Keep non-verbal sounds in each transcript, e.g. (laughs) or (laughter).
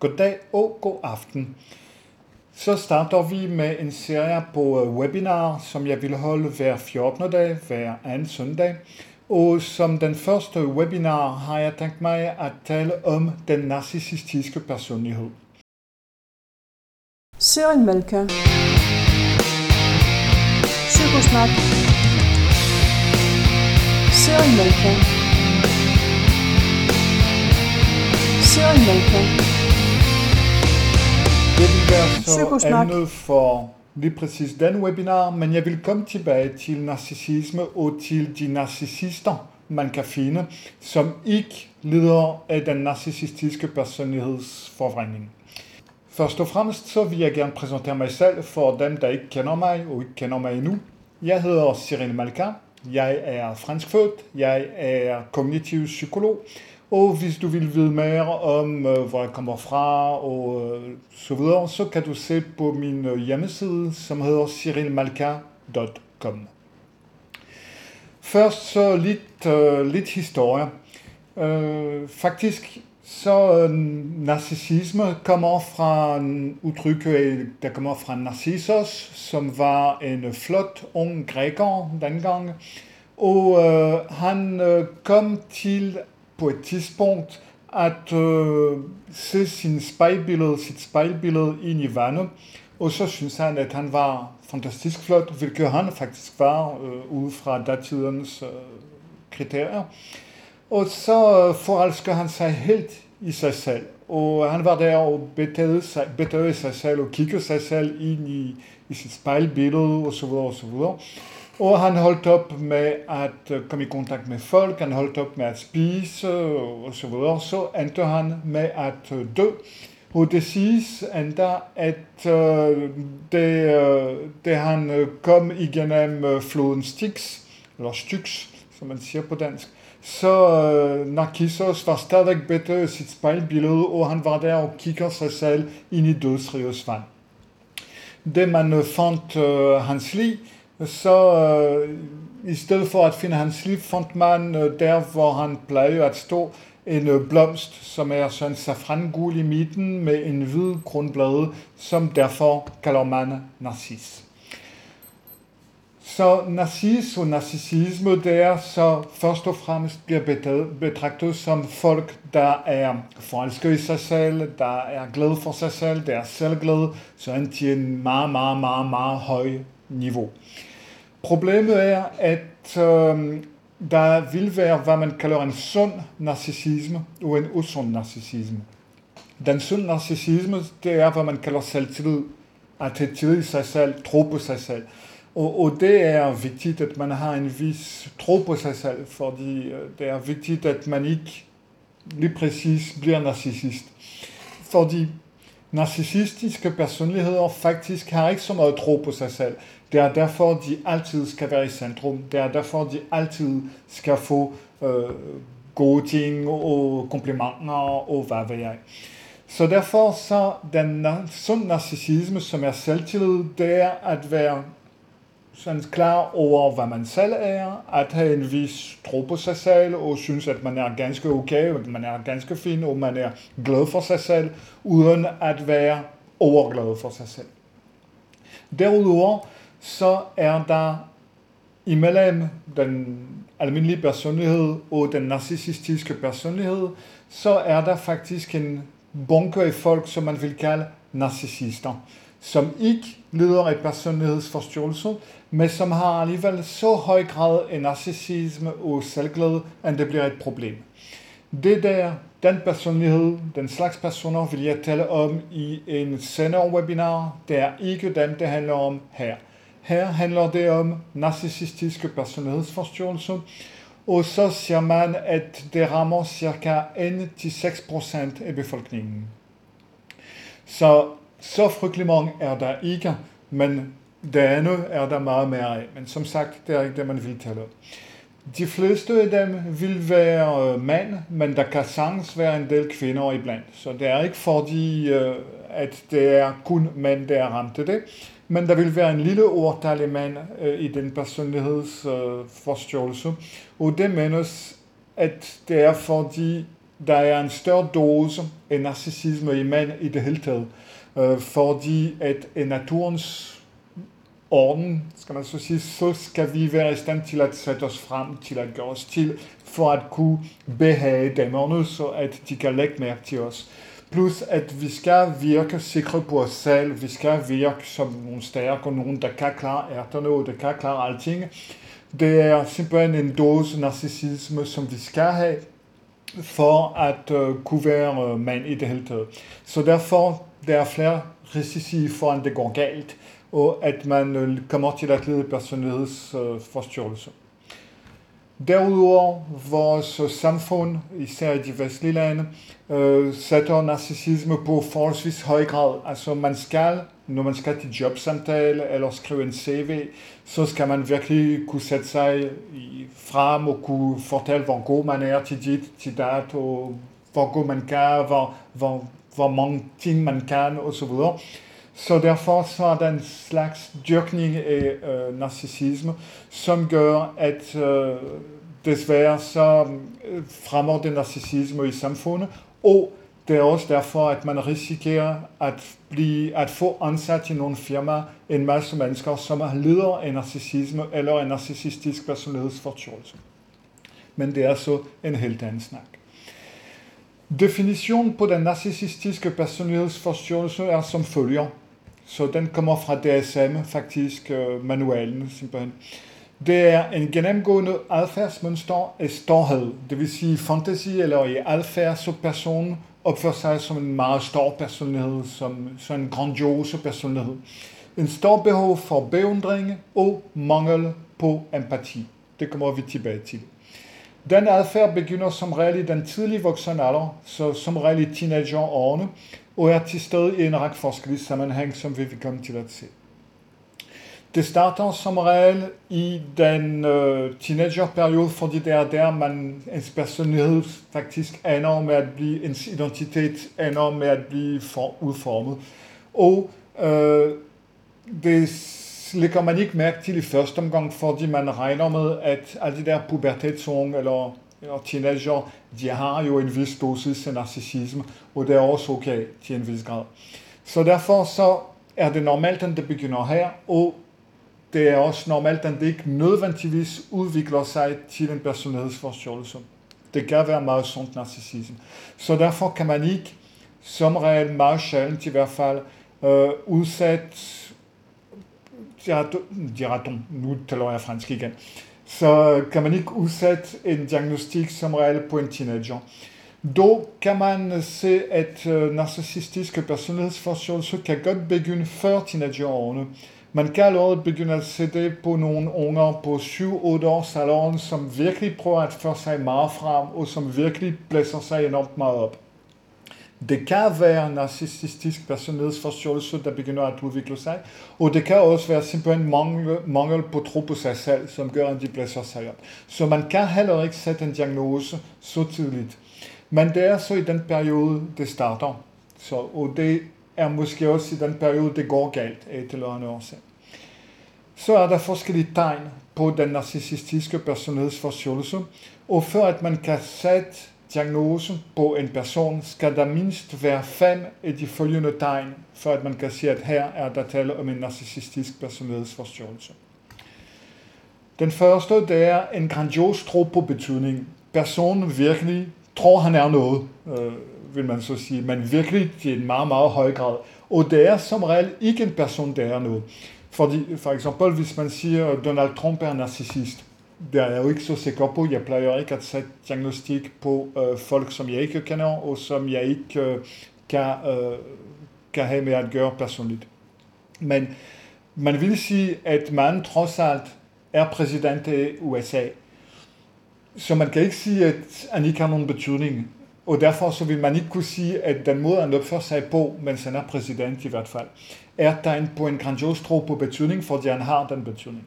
Goddag og god aften. Så starter vi med en serie på øh, webinar, som jeg vil holde hver 14. dag, hver anden søndag. Og som den første webinar har jeg tænkt mig at tale om den narcissistiske personlighed. Søren Mølke Psykosnak Søren Melker. Søren Melker. Det vil være så Psykosnak. emnet for lige præcis den webinar, men jeg vil komme tilbage til narcissisme og til de narcissister, man kan finde, som ikke lider af den narcissistiske personlighedsforvrængning. Først og fremmest så vil jeg gerne præsentere mig selv for dem, der ikke kender mig og ikke kender mig endnu. Jeg hedder Cyril Malka. Jeg er franskfødt. Jeg er kognitiv psykolog. Og hvis du vil vide mere om, øh, hvor jeg kommer fra og øh, så videre, så kan du se på min øh, hjemmeside, som hedder cyrilmalka.com. Først så lidt, øh, lidt historie. Øh, faktisk så øh, narcissisme kommer fra en udtryk, der kommer fra Narcissus, som var en flot ung græker dengang. Og øh, han øh, kom til på et tidspunkt at øh, se sin spejlbillede, sit spejlbillede ind i vandet, og så synes han, at han var fantastisk flot, hvilket han faktisk var øh, ud fra datidens øh, kriterier. Og så øh, forelsker han sig helt i sig selv. Og han var der og betød sig, betagede sig selv og kiggede sig selv ind i, i sit spejlbillede osv. osv og han holdt op med at øh, komme i kontakt med folk, han holdt op med at spise og så videre. Så endte han med at øh, dø. Og det siges endda, at øh, det, øh, det han øh, kom igennem floden Styx, eller Styx, som man siger på dansk, så øh, Narcissus var stadig bedre i sit spejlbillede, og han var der og kigger sig selv ind i dødsrigets vand. Det man fandt øh, hans lig, så øh, i stedet for at finde hans liv, øh, der, hvor han plejer at stå, en øh, blomst, som er sådan safrangul i midten med en hvid kronblade, som derfor kalder man narcis. Så narcis og narcissisme, det er så først og fremmest bliver betragtet- som folk, der er forelsket i sig selv, der er glade for sig selv, der er selvglade, så til en meget, meget, meget, meget høj niveau. Problemet er, at øh, der vil være, hvad man kalder en sund narcissisme og en usund narcissisme. Den sunde narcissisme, det er, hvad man kalder selvtillid. At have tillid i sig selv, tro på sig selv. Og, og det er vigtigt, at man har en vis tro på sig selv, fordi øh, det er vigtigt, at man ikke lige præcis bliver narcissist. Fordi narcissistiske personligheder faktisk har ikke så meget tro på sig selv. Det er derfor, de altid skal være i centrum. Det er derfor, de altid skal få øh, gode ting og komplimenter og hvad ved jeg. Så derfor så den sund narcissisme, som er selvtillid, det er at være sådan klar over, hvad man selv er, at have en vis tro på sig selv, og synes, at man er ganske okay, at man er ganske fin, og man er glad for sig selv, uden at være overglad for sig selv. Derudover så er der imellem den almindelige personlighed og den narcissistiske personlighed, så er der faktisk en bunke af folk, som man vil kalde narcissister, som ikke lider af personlighedsforstyrrelse, men som har alligevel så høj grad af narcissisme og selvglæde, at det bliver et problem. Det der, den personlighed, den slags personer vil jeg tale om i en senere webinar. Det er ikke dem, det handler om her. Her handler det om narcissistiske personlighedsforstyrrelser, og så siger man, at det rammer ca. 1-6% af befolkningen. Så så frygtelig mange er der ikke, men det andet er der meget mere af. Men som sagt, det er ikke det, man vil tale om. De fleste af dem vil være øh, mænd, men der kan sagtens være en del kvinder iblandt. Så det er ikke fordi, øh, at det er kun mænd, der er ramt af det. Men der vil være en lille overtal af mænd øh, i den personlighedsforstyrrelse. Og det menes, at det er fordi, der er en større dose af narcissisme i mænd i det hele taget, øh, fordi at i naturens orden, skal man så sige, så skal vi være i stand til at sætte os frem, til at gøre os til, for at kunne behage damerne, så at de kan lægge mærke til os. Plus at vi skal virke sikre på os selv, vi skal virke som nogle stærke, nogen, der kan klare ærterne, og der kan klare alting. Det er simpelthen en dose narcissisme, som vi skal have, for at uh, kunne være uh, mand i det hele taget. Så derfor der er flere risici for, at det går galt, og at man uh, kommer til at lide personlighedsforstyrrelser. Uh, Derudover vores samfund, især i de vestlige lande, øh, sætter narcissisme på forholdsvis høj grad. Altså man skal, når man skal til jobsamtale eller skrive en CV, så skal man virkelig kunne sætte sig frem og kunne fortælle, hvor god man er til dit, til dat, og hvor god man kan, hvor, hvor, hvor mange ting man kan. Så derfor så er der en slags dyrkning af øh, narcissisme, som gør, at øh, desværre så øh, fremmer det narcissisme i samfundet, og det er også derfor, at man risikerer at, blive, at få ansat i nogle firmaer en masse mennesker, som er lider af narcissisme eller en narcissistisk personlighedsforstyrrelse. Men det er så en helt anden snak. Definitionen på den narcissistiske personlighedsforstyrrelse er som følger. Så den kommer fra DSM, faktisk øh, manualen simpelthen. Det er en gennemgående adfærdsmønster af storhed, det vil sige fantasy eller i adfærd, så personen opfører sig som en meget stor personlighed, som, som en grandiose personlighed. En stor behov for beundring og mangel på empati. Det kommer vi tilbage til. Den adfærd begynder som regel i den tidlige voksne alder, så som regel i teenagerårene, og er til stede i en række forskellige sammenhæng, som vi vil komme til at se. Det starter som regel i den øh, teenagerperiode, fordi det er der, man, ens personlighed faktisk ender med at blive, ens identitet ender med at blive for, udformet. Og øh, det lægger man ikke mærke til i første omgang, fordi man regner med, at alle de der pubertetsunge eller, eller teenager, de har jo en vis dosis af narcissisme, og det er også okay til en vis grad. Så derfor så er det normalt, at det begynder her, og det er også normalt, at det ikke nødvendigvis udvikler sig til en personlighedsforstyrrelse. Det kan være meget sundt narcissisme. Så derfor kan man ikke, som regel meget sjældent i hvert fald, øh, udsætte diraton, nu taler jeg fransk igen, så kan man ikke udsætte en teenager. Dog kan man se, at se det på nogle unger på 7-8 års alderen, som virkelig prøver at føre sig meget frem, og som virkelig blæser sig enormt meget op. Det kan være narcissistisk personlighedsforstyrrelse, der begynder at udvikle sig, og det kan også være simpelthen mangel, mangel på tro på sig selv, som gør, at de blæser sig op. Så man kan heller ikke sætte en diagnose så tidligt. Men det er så i den periode, det starter. Så, og det er måske også i den periode, det går galt af et eller andet årsag. Så er der forskellige tegn på den narcissistiske personlighedsforstyrrelse, og for at man kan sætte diagnosen på en person, skal der mindst være fem af de følgende tegn, for at man kan sige, at her er der tale om en narcissistisk personlighedsforstyrrelse. Den første, det er en grandios tro på betydning. Personen virkelig tror, han er noget. Øh, vil man så sige, men virkelig til en meget, meget høj grad. Og det er som regel ikke en person, der er noget. Fordi, for eksempel, hvis man siger, at Donald Trump er narcissist, det er jeg jo ikke så sikker på. Jeg plejer ikke at sætte diagnostik på øh, folk, som jeg ikke kender, og som jeg ikke øh, kan, øh, kan have med at gøre personligt. Men man vil sige, at man trods alt er præsident i USA. Så man kan ikke sige, at han ikke har nogen betydning. Og derfor så vil man ikke kunne sige, at den måde, han opfører sig på, mens han er præsident i hvert fald, er tegn på en grandios tro på betydning, fordi han har den betydning.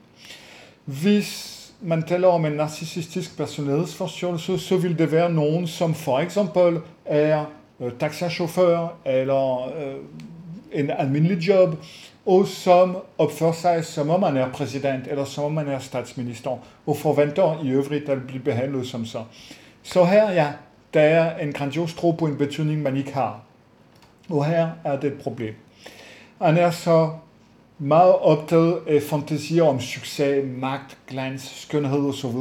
Hvis man taler om en narcissistisk personlighedsforstyrrelse, så vil det være nogen, som for eksempel er øh, taxachauffør eller øh, en almindelig job, og som opfører sig, som om man er præsident eller som om man er statsminister, og forventer i øvrigt at blive behandlet som så. Så her, ja, der er en grandios tro på en betydning, man ikke har. Og her er det et problem. Han er så meget optaget af fantasier om succes, magt, glans, skønhed osv.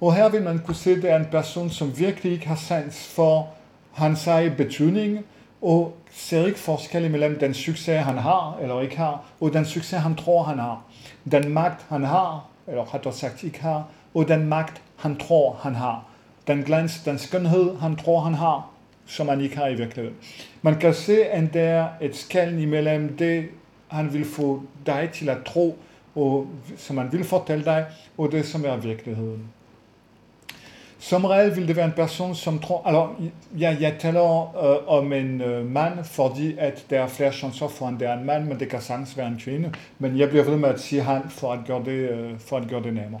Og her vil man kunne se, at det er en person, som virkelig ikke har sans for hans egen betydning, og ser ikke forskel mellem den succes, han har eller ikke har, og den succes, han tror, han har. Den magt, han har, eller rettere sagt ikke har, og den magt, han tror, han har. Den glans, den skønhed, han tror, han har, som han ikke har i virkeligheden. Man kan se, at der er et skæld imellem det, han vil få dig til at tro, og som han vil fortælle dig, og det, som er virkeligheden. Som regel vil det være en person, som tror... Alors, ja, jeg taler øh, om en øh, mand, fordi at der er flere chancer for, at det er en mand, men det kan sagtens være en kvinde. Men jeg bliver ved med at sige han, for at gøre det, øh, for at gøre det nemmere.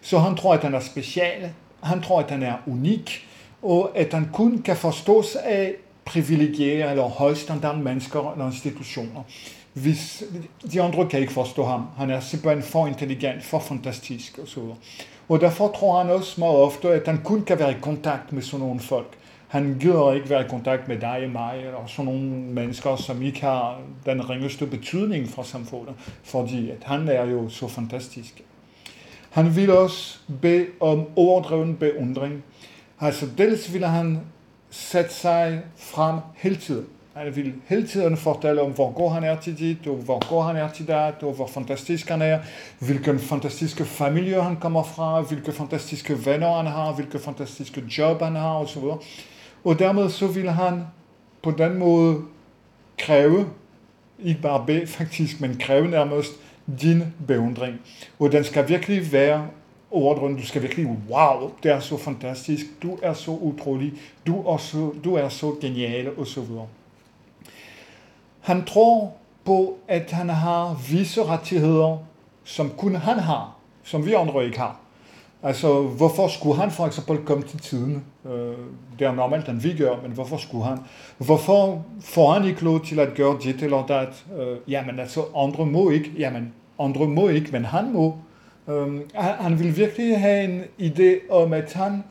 Så han tror, at han er special. Han tror, at han er unik. Og at han kun kan forstås af privilegier eller højstandard mennesker eller institutioner. Hvis de andre kan ikke forstå ham. Han er simpelthen for intelligent, for fantastisk osv. Og derfor tror han også meget ofte, at han kun kan være i kontakt med sådan nogle folk. Han gider ikke være i kontakt med dig og mig, eller sådan nogle mennesker, som ikke har den ringeste betydning for samfundet, fordi at han er jo så fantastisk. Han vil også bede om overdreven beundring. Altså dels vil han sætte sig frem hele tiden. Han vil hele tiden fortælle om, hvor god han er til dit, og hvor god han er til dat, og hvor fantastisk han er, hvilken fantastiske familie han kommer fra, hvilke fantastiske venner han har, hvilke fantastiske job han har, osv. Og dermed så vil han på den måde kræve, ikke bare bede faktisk, men kræve nærmest din beundring. Og den skal virkelig være overdrøn. Du skal virkelig, wow, det er så fantastisk, du er så utrolig, du er så, du er så genial, og så videre. Han tror på, at han har visse rettigheder, som kun han har, som vi andre ikke har. Altså, hvorfor skulle han for eksempel komme til tiden? Øh, det er normalt, at vi gør, men hvorfor skulle han? Hvorfor får han ikke lov til at gøre det eller dat? Øh, jamen, altså, andre må ikke. Jamen, andre må ikke, men han må. Øhm, han vil virkelig have en idé om, at han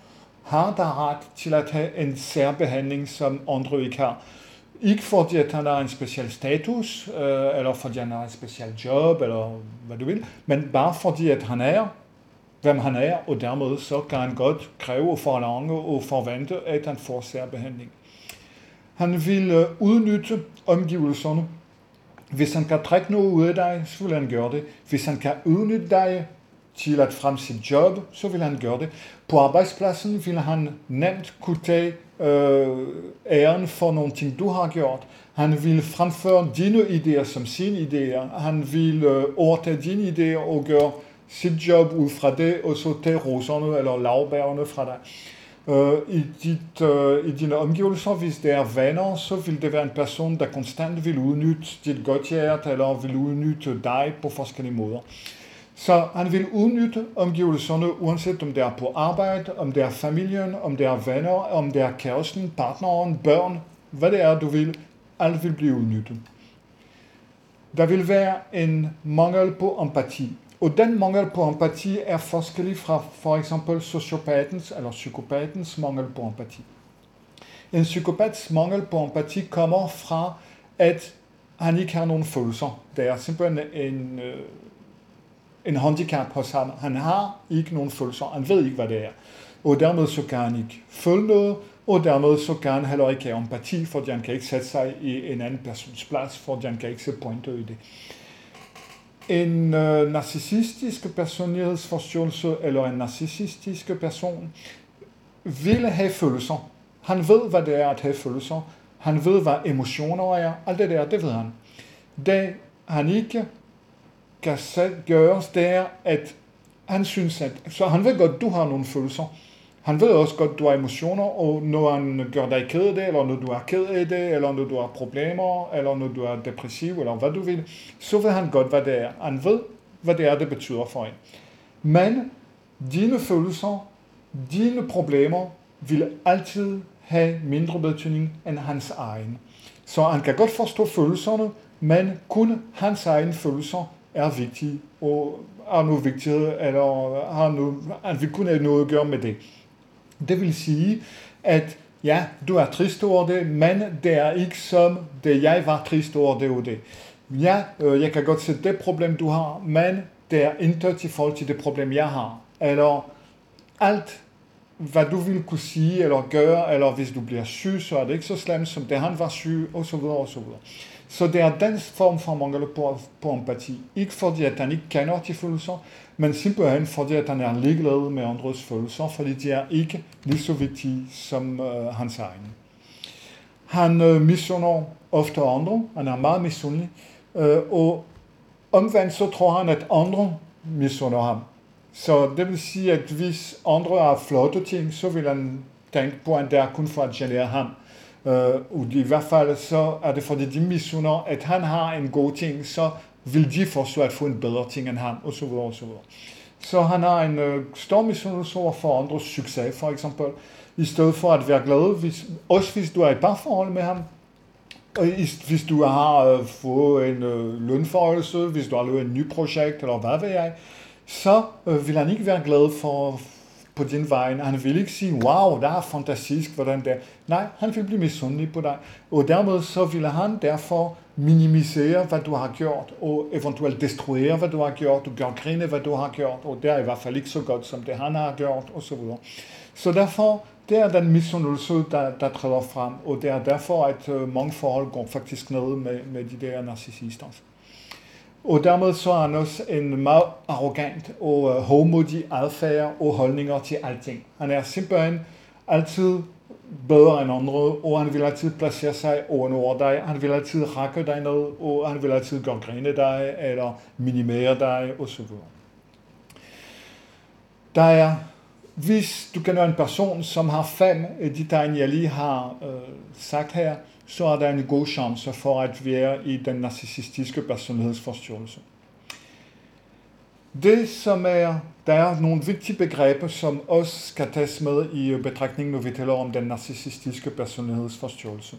har der ret til at have en særbehandling, som andre ikke har. Ikke fordi at han har en speciel status, øh, eller fordi han har en speciel job, eller hvad du vil, men bare fordi at han er, hvem han er, og dermed så kan han godt kræve og forlange og forvente, at han får særbehandling. Han vil udnytte omgivelserne. Hvis han kan trække noget ud af dig, så vil han gøre det. Hvis han kan udnytte dig til at frem sit job, så vil han gøre det. På arbejdspladsen vil han nemt kunne tage øh, æren for nogle ting, du har gjort. Han vil fremføre dine idéer som sine idéer. Han vil øh, overtage dine idéer og gøre sit job ud fra det, og så tage roserne eller lavbærerne fra dig. Øh, i, dit, øh, I dine omgivelser, hvis det er venner, så vil det være en person, der konstant vil udnytte dit godt hjerte, eller vil udnytte dig på forskellige måder. Så han vil udnytte omgivelserne, uanset om det er på arbejde, om det er familien, om det er venner, om det er kæresten, partneren, børn, hvad det er, du vil. Alt vil blive udnyttet. Der vil være en mangel på empati. Og den mangel på empati er forskellig fra for eksempel sociopatens eller psykopatens mangel på empati. En psykopats mangel på empati kommer fra, at han ikke har nogen følelser. Det er simpelthen en, øh, en handicap hos ham. Han har ikke nogen følelser. Han ved ikke, hvad det er. Og dermed så kan han ikke føle noget, og dermed så kan han heller ikke have empati, fordi han kan ikke sætte sig i en anden persons plads, fordi han kan ikke se pointer i det. En øh, narcissistisk personlighedsforstyrrelse eller en narcissistisk person vil have følelser. Han ved, hvad det er at have følelser. Han ved, hvad emotioner er. Alt det der, det ved han. Det han ikke kan gøres, det er, at han synes, at så han ved godt, du har nogle følelser. Han ved også godt, du har emotioner, og når han gør dig ked af det, eller når du er ked af det, eller når du har problemer, eller når du er depressiv, eller hvad du vil, så ved han godt, hvad det er. Han ved, hvad det er, det betyder for en. Men dine følelser, dine problemer, vil altid have mindre betydning end hans egen. Så han kan godt forstå følelserne, men kun hans egen følelser er vigtige, og har noget vigtighed, eller har noget, at vi kunne have noget at gøre med det. Det vil sige, at ja, du er trist over det, men det er ikke som det jeg var trist over det og det. Ja, øh, jeg kan godt se det problem, du har, men det er intet i forhold til det problem, jeg har. Eller alt, hvad du vil kunne sige eller gøre, eller hvis du bliver syg, så er det ikke så slemt, som det han var syg, osv. osv så det er den form for mangel på, på empati. Ikke fordi, at han ikke kender de følelser, men simpelthen fordi, at han er ligeglad med andres følelser, fordi de er ikke lige så vigtige som øh, hans egne. Han øh, misunder ofte andre, han er meget misundelig, øh, og omvendt så tror han, at andre misunder ham. Så det vil sige, at hvis andre har flotte ting, så vil han tænke på, at det er kun for at genere ham øh, og i hvert fald så er det fordi de misunder, at han har en god ting, så vil de forsøge at få en bedre ting end ham, og så videre, og så videre. Så han har en øh, stor misundelse over for andres succes, for eksempel. I stedet for at være glad, hvis, også hvis du er i parforhold med ham, og hvis du har øh, fået en øh, lønforholdelse, hvis du har lavet en ny projekt, eller hvad ved jeg, så øh, vil han ikke være glad for, på din vej. Han vil ikke sige, wow, der er fantastisk, hvordan det er. Nej, han vil blive misundelig på dig. Og dermed så vil han derfor minimisere, hvad du har gjort, og eventuelt destruere, hvad du har gjort, og gøre grine, hvad du har gjort, og det er i hvert fald ikke så godt, som det han har gjort, og så videre. Så derfor, det er den misundelse, der, der træder frem, og det er derfor, at øh, mange forhold går faktisk ned med, med de der narcissister. Og dermed så er han også en meget arrogant og uh, hovmodig adfærd og holdninger til alting. Han er simpelthen altid bedre end andre, og han vil altid placere sig over dig. Han vil altid række dig ned, og han vil altid gøre grine dig, eller minimere dig, osv. Der er, hvis du kender en person, som har fem af de tegn, jeg lige har øh, sagt her, så er der en god chance for at være i den narcissistiske personlighedsforstyrrelse. Det som er, der er nogle vigtige begreber, som også skal tages med i betragtning, når vi taler om den narcissistiske personlighedsforstyrrelse.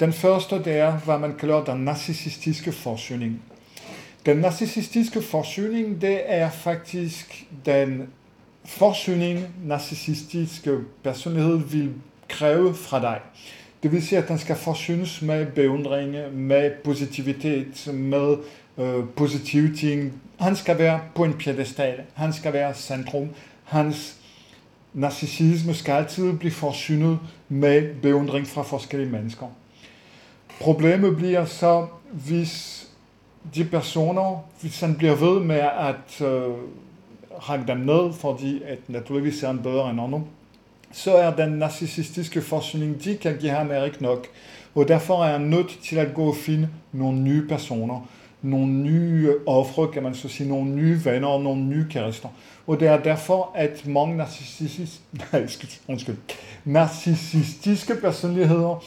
Den første, det er, hvad man kalder den narcissistiske forsyning. Den narcissistiske forsyning, det er faktisk den forsyning, narcissistiske personlighed vil kræve fra dig. Det vil sige, at den skal forsynes med beundring, med positivitet, med øh, positive ting. Han skal være på en piedestal. Han skal være centrum. Hans narcissisme skal altid blive forsynet med beundring fra forskellige mennesker. Problemet bliver så, hvis de personer, hvis han bliver ved med at øh, række dem ned, fordi at naturligvis er han bedre end andre, så er den narcissistiske forskning, de kan give ham er ikke nok. Og derfor er han nødt til at gå og finde nogle nye personer, nogle nye ofre, kan man så sige, nogle nye venner, nogle nye kærester. Og det er derfor, at mange narcissistiske, (laughs) nej, undskyld, narcissistiske personligheder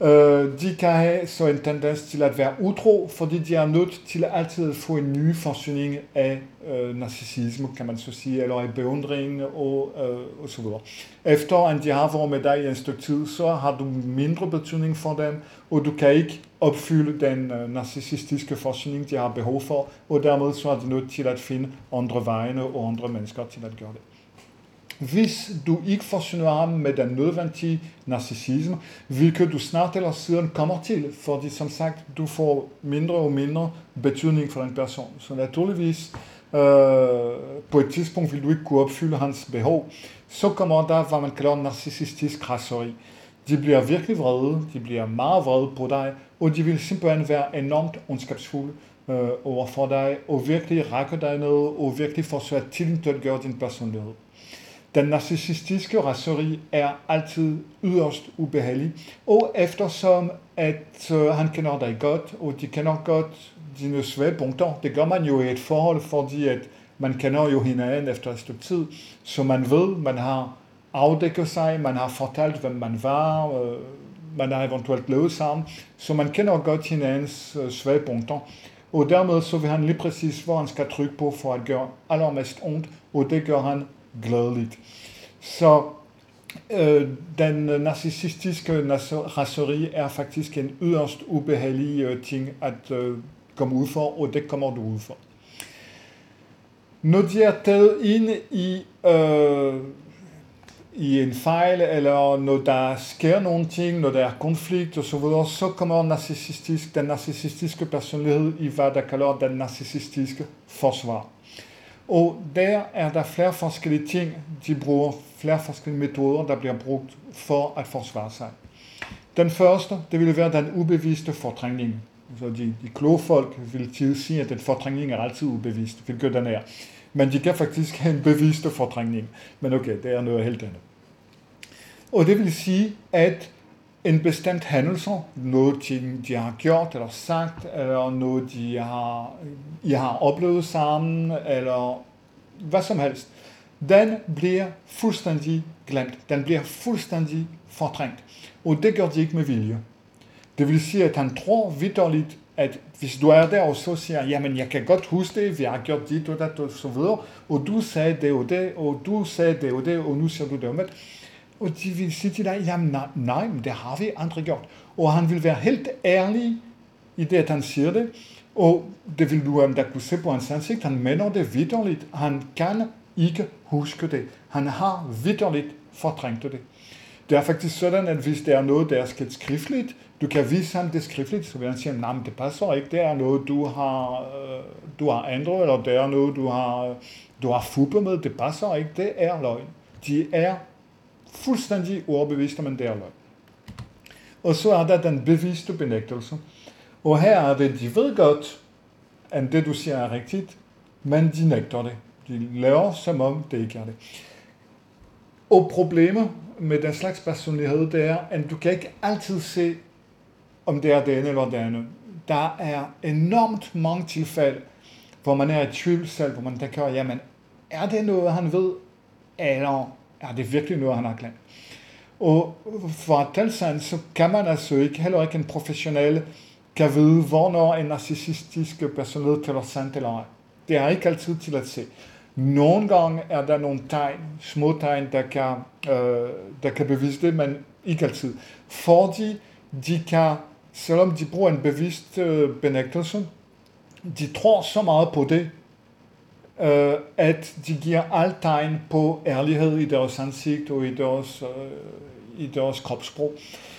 Øh, de kan have så en tendens til at være utro, fordi de er nødt til altid at få en ny forsyning af øh, narcissisme, kan man så sige, eller af beundring og, øh, og så videre. Efter at de har været med dig i en stykke tid, så har du mindre betydning for dem, og du kan ikke opfylde den øh, narcissistiske forsyning, de har behov for, og dermed så er de nødt til at finde andre vegne og andre mennesker til at gøre det. Hvis du ikke forsyner ham med den nødvendige narcissisme, hvilket du snart eller siden kommer til, fordi som sagt, du får mindre og mindre betydning for den person. Så naturligvis, øh, på et tidspunkt vil du ikke kunne opfylde hans behov. Så kommer der, hvad man kalder narcissistisk raseri. De bliver virkelig vrede, de bliver meget vrede på dig, og de vil simpelthen være enormt ondskabsfulde øh, over for dig, og virkelig række dig ned, og virkelig forsøge at tilintetgøre din personlighed. Den narcissistiske raseri er altid yderst ubehagelig, og eftersom at øh, han kender dig godt, og de kender godt dine svage punkter, det gør man jo i et forhold, fordi at man kender jo hinanden efter et stykke tid, så man ved, man har afdækket sig, man har fortalt, hvem man var, øh, man har eventuelt levet sammen, så man kender godt hinandens øh, svage punkter. Og dermed så vil han lige præcis, hvor han skal trykke på for at gøre allermest ondt, og det gør han glædeligt. Så øh, den øh, narcissistiske raseri er faktisk en yderst ubehagelig øh, ting at øh, komme ud for, og det kommer du ud for. Når de er taget ind i, øh, i en fejl, eller når der sker nogle ting, når der er konflikt osv., så så kommer narcissistisk, den narcissistiske personlighed i hvad der kalder den narcissistiske forsvar. Og der er der flere forskellige ting, de bruger, flere forskellige metoder, der bliver brugt for at forsvare sig. Den første, det ville være den ubevidste fortrængning. Så de, de kloge folk vil tit sige, at den fortrængning er altid ubevidst, hvilket den er. Men de kan faktisk have en bevidste fortrængning. Men okay, det er noget helt andet. Og det vil sige, at en bestemt hændelse, noget de har gjort eller sagt, eller noget de har, I har oplevet sammen, eller hvad som helst, den bliver fuldstændig glemt. Den bliver fuldstændig fortrængt. Og det gør de ikke med vilje. Det vil sige, at han tror vidderligt, at hvis du er der og så siger, jamen jeg kan godt huske det, vi har gjort dit og dat og så videre, og du sagde det og det, og du sagde det og det, og nu siger du det om det. Og de vil sige til dig, jamen nej, nej, men det har vi andre gjort. Og han vil være helt ærlig i det, at han siger det, og det vil du øh, da kunne se på hans ansigt, han mener det vidderligt. Han kan ikke huske det. Han har vidderligt fortrængt det. Det er faktisk sådan, at hvis det er noget, der er sket skriftligt, du kan vise ham det skriftligt, så vil han sige, nej, det passer ikke, det er noget, du har, øh, du har ændret, eller det er noget, du har, øh, du har fuppet med, det passer ikke, det er løgn. De er fuldstændig overbevist om en er. Og så er der den bevidste benægtelse. Og her er det, de ved godt, at det du siger er rigtigt, men de nægter det. De laver som om det ikke er det. Og problemet med den slags personlighed, det er, at du kan ikke altid se, om det er det ene eller det andet. Der er enormt mange tilfælde, hvor man er i tvivl selv, hvor man tænker, jamen, er det noget, han ved, eller er det virkelig noget, han har glemt? Og for at tale sandt, så kan man altså ikke, heller ikke en professionel, kan vide, hvornår en narcissistisk personlighed taler sandt eller ej. Det er ikke altid til at se. Nogle gange er der nogle tegn, små tegn, der kan, øh, der kan bevise det, men ikke altid. Fordi de kan, selvom de bruger en bevidst øh, benægtelse, de tror så meget på det, øh, at de giver alt tegn på ærlighed i deres ansigt og i deres, øh, i deres kropssprog,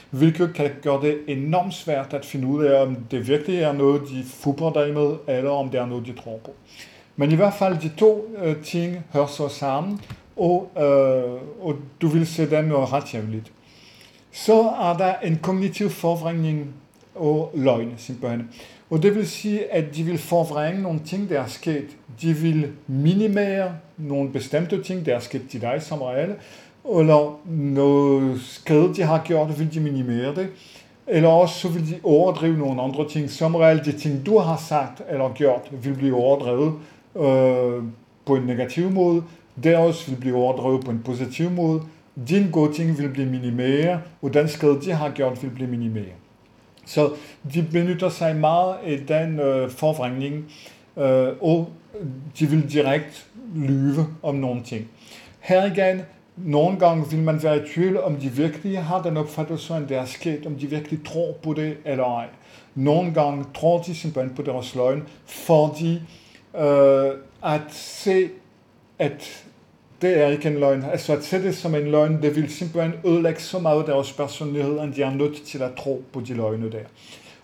hvilket kan gøre det enormt svært at finde ud af, om det virkelig er noget, de fubrer dig med, eller om det er noget, de tror på. Men i hvert fald de to øh, ting hører så sammen, og, øh, og du vil se dem ret jævnligt. Så er der en kognitiv forvrængning og løgn, simpelthen. Og det vil sige, at de vil forvrænge nogle ting, der er sket. De vil minimere nogle bestemte ting, der er sket til dig som regel, eller noget skade, de har gjort, vil de minimere det. Eller også så vil de overdrive nogle andre ting. Som regel de ting, du har sagt eller gjort, vil blive overdrevet øh, på en negativ måde. Deres vil blive overdrevet på en positiv måde. Din gode ting vil blive minimeret, og den skade, de har gjort, vil blive minimeret. Så de benytter sig meget af den øh, forvrængning, øh, og de vil direkte lyve om nogle ting. Her igen, nogle gange vil man være i tvivl, om de virkelig har den opfattelse, at det er sket, om de virkelig tror på det eller ej. Nogle gange tror de simpelthen på deres løgn, fordi øh, at se, at det er ikke en løgn. Altså at se det som en løgn, det vil simpelthen ødelægge så meget deres personlighed, at de er nødt til at tro på de løgne der.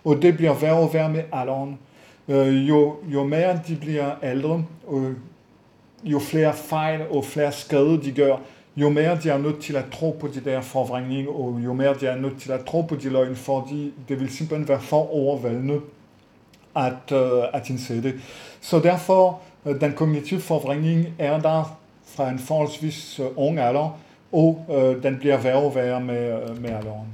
Og det bliver værre og værre med alderen. Øh, jo, jo mere de bliver ældre, og jo flere fejl og flere skade de gør, jo mere de er nødt til at tro på de der forvrængninger, og jo mere de er nødt til at tro på de løgne, fordi det vil simpelthen være for overvældende at, øh, at indse det. Så derfor, uh, den kognitive forvrængning er der fra en forholdsvis uh, ung alder, og uh, den bliver værre og værre med, uh, med alderen.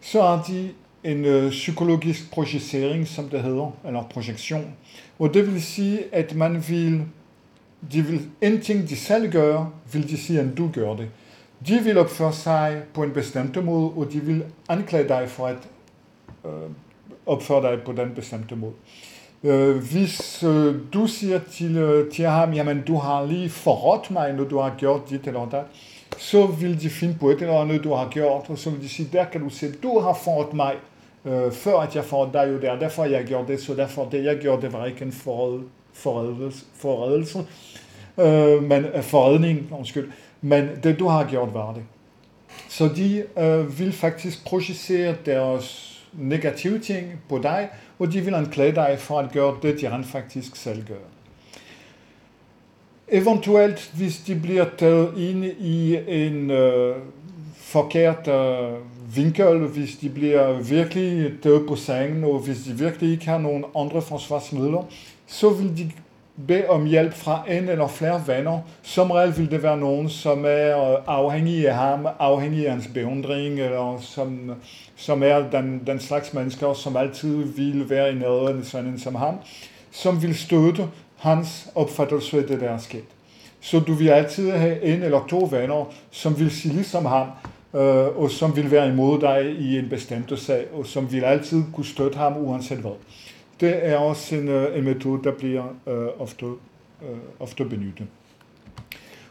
Så har de en uh, psykologisk projicering, som det hedder, eller projektion. Og det vil sige, at man vil, de vil, en ting de selv gør, vil de sige, at du gør det. De vil opføre sig på en bestemt måde, og de vil anklage dig for at uh, opføre dig på den bestemte måde. Øh, hvis øh, du siger til, øh, til ham, jamen du har lige forrådt mig, når du har gjort dit eller dat, så vil de finde på et eller andet, du har gjort, og så vil de sige, der kan du se, du har forrådt mig, øh, før at jeg forrådte dig jo der, derfor jeg gjorde det, så derfor det jeg gjorde, det var ikke en forrædelse, forrædelse øh, men øh, forrædning, undskyld. men det du har gjort var det. Så de øh, vil faktisk projicere deres negative ting på dig, og de vil anklage dig for at gøre det, de rent faktisk selv gør. Eventuelt, hvis de bliver taget ind i en øh, forkert øh, vinkel, hvis de bliver virkelig taget på sengen, og hvis de virkelig ikke har nogen andre forsvarsmidler, så vil de bede om hjælp fra en eller flere venner. Som regel vil det være nogen, som er øh, afhængige af ham, afhængige af hans beundring, eller som, som er den, den slags mennesker, som altid vil være i nærheden sådan som ham, som vil støtte hans opfattelse af det, der er sket. Så du vil altid have en eller to venner, som vil sige ligesom ham, øh, og som vil være imod dig i en bestemt sag, og som vil altid kunne støtte ham uanset hvad. Det er også en, øh, en metode, der bliver øh, ofte, øh, ofte benyttet.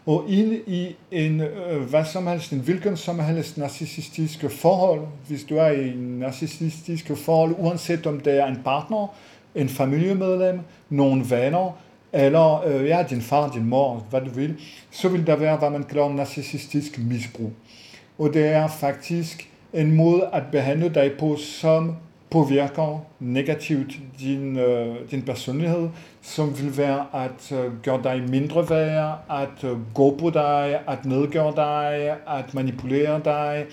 Og ind i en, øh, hvad som helst, en hvilken som helst narcissistiske forhold, hvis du er i en narcissistiske forhold, uanset om det er en partner, en familiemedlem, nogle venner, eller øh, ja, din far, din mor, hvad du vil, så vil der være, hvad man kalder narcissistisk misbrug. Og det er faktisk en måde at behandle dig på, som påvirker negativt din, øh, din personlighed, som vil være at øh, gøre dig mindre værd, at øh, gå på dig, at nedgøre dig, at manipulere dig,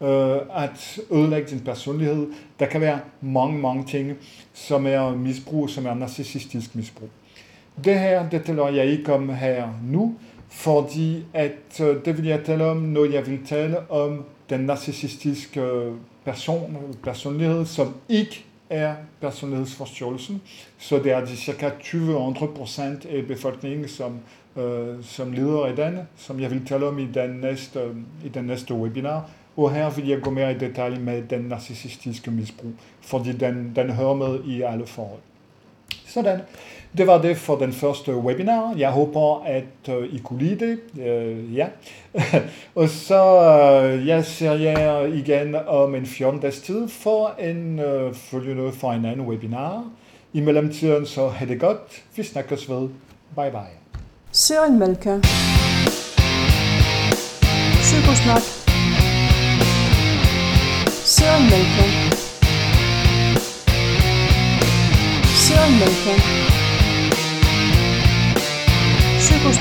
øh, at ødelægge din personlighed. Der kan være mange, mange ting, som er misbrug, som er narcissistisk misbrug. Det her, det taler jeg ikke om her nu, fordi at øh, det vil jeg tale om, når jeg vil tale om den narcissistiske øh, person, personlighed, som ikke er personlighedsforstyrrelsen. Så det er de cirka 20 andre procent af befolkningen, som, øh, som lider af den, som jeg vil tale om i den næste, i den næste webinar. Og her vil jeg gå mere i detalje med den narcissistiske misbrug, fordi den, den hører med i alle forhold. Sådan. Det var det for den første webinar. Jeg håber, at uh, I kunne lide det. Uh, ja. (laughs) og så uh, jeg ser jer igen om en 14 dages tid for en uh, følgende for en anden webinar. I mellemtiden så have det godt. Vi snakkes ved. Bye bye. Søren Malka. Psykosnak. Søren Malka. Filmmaking. Circles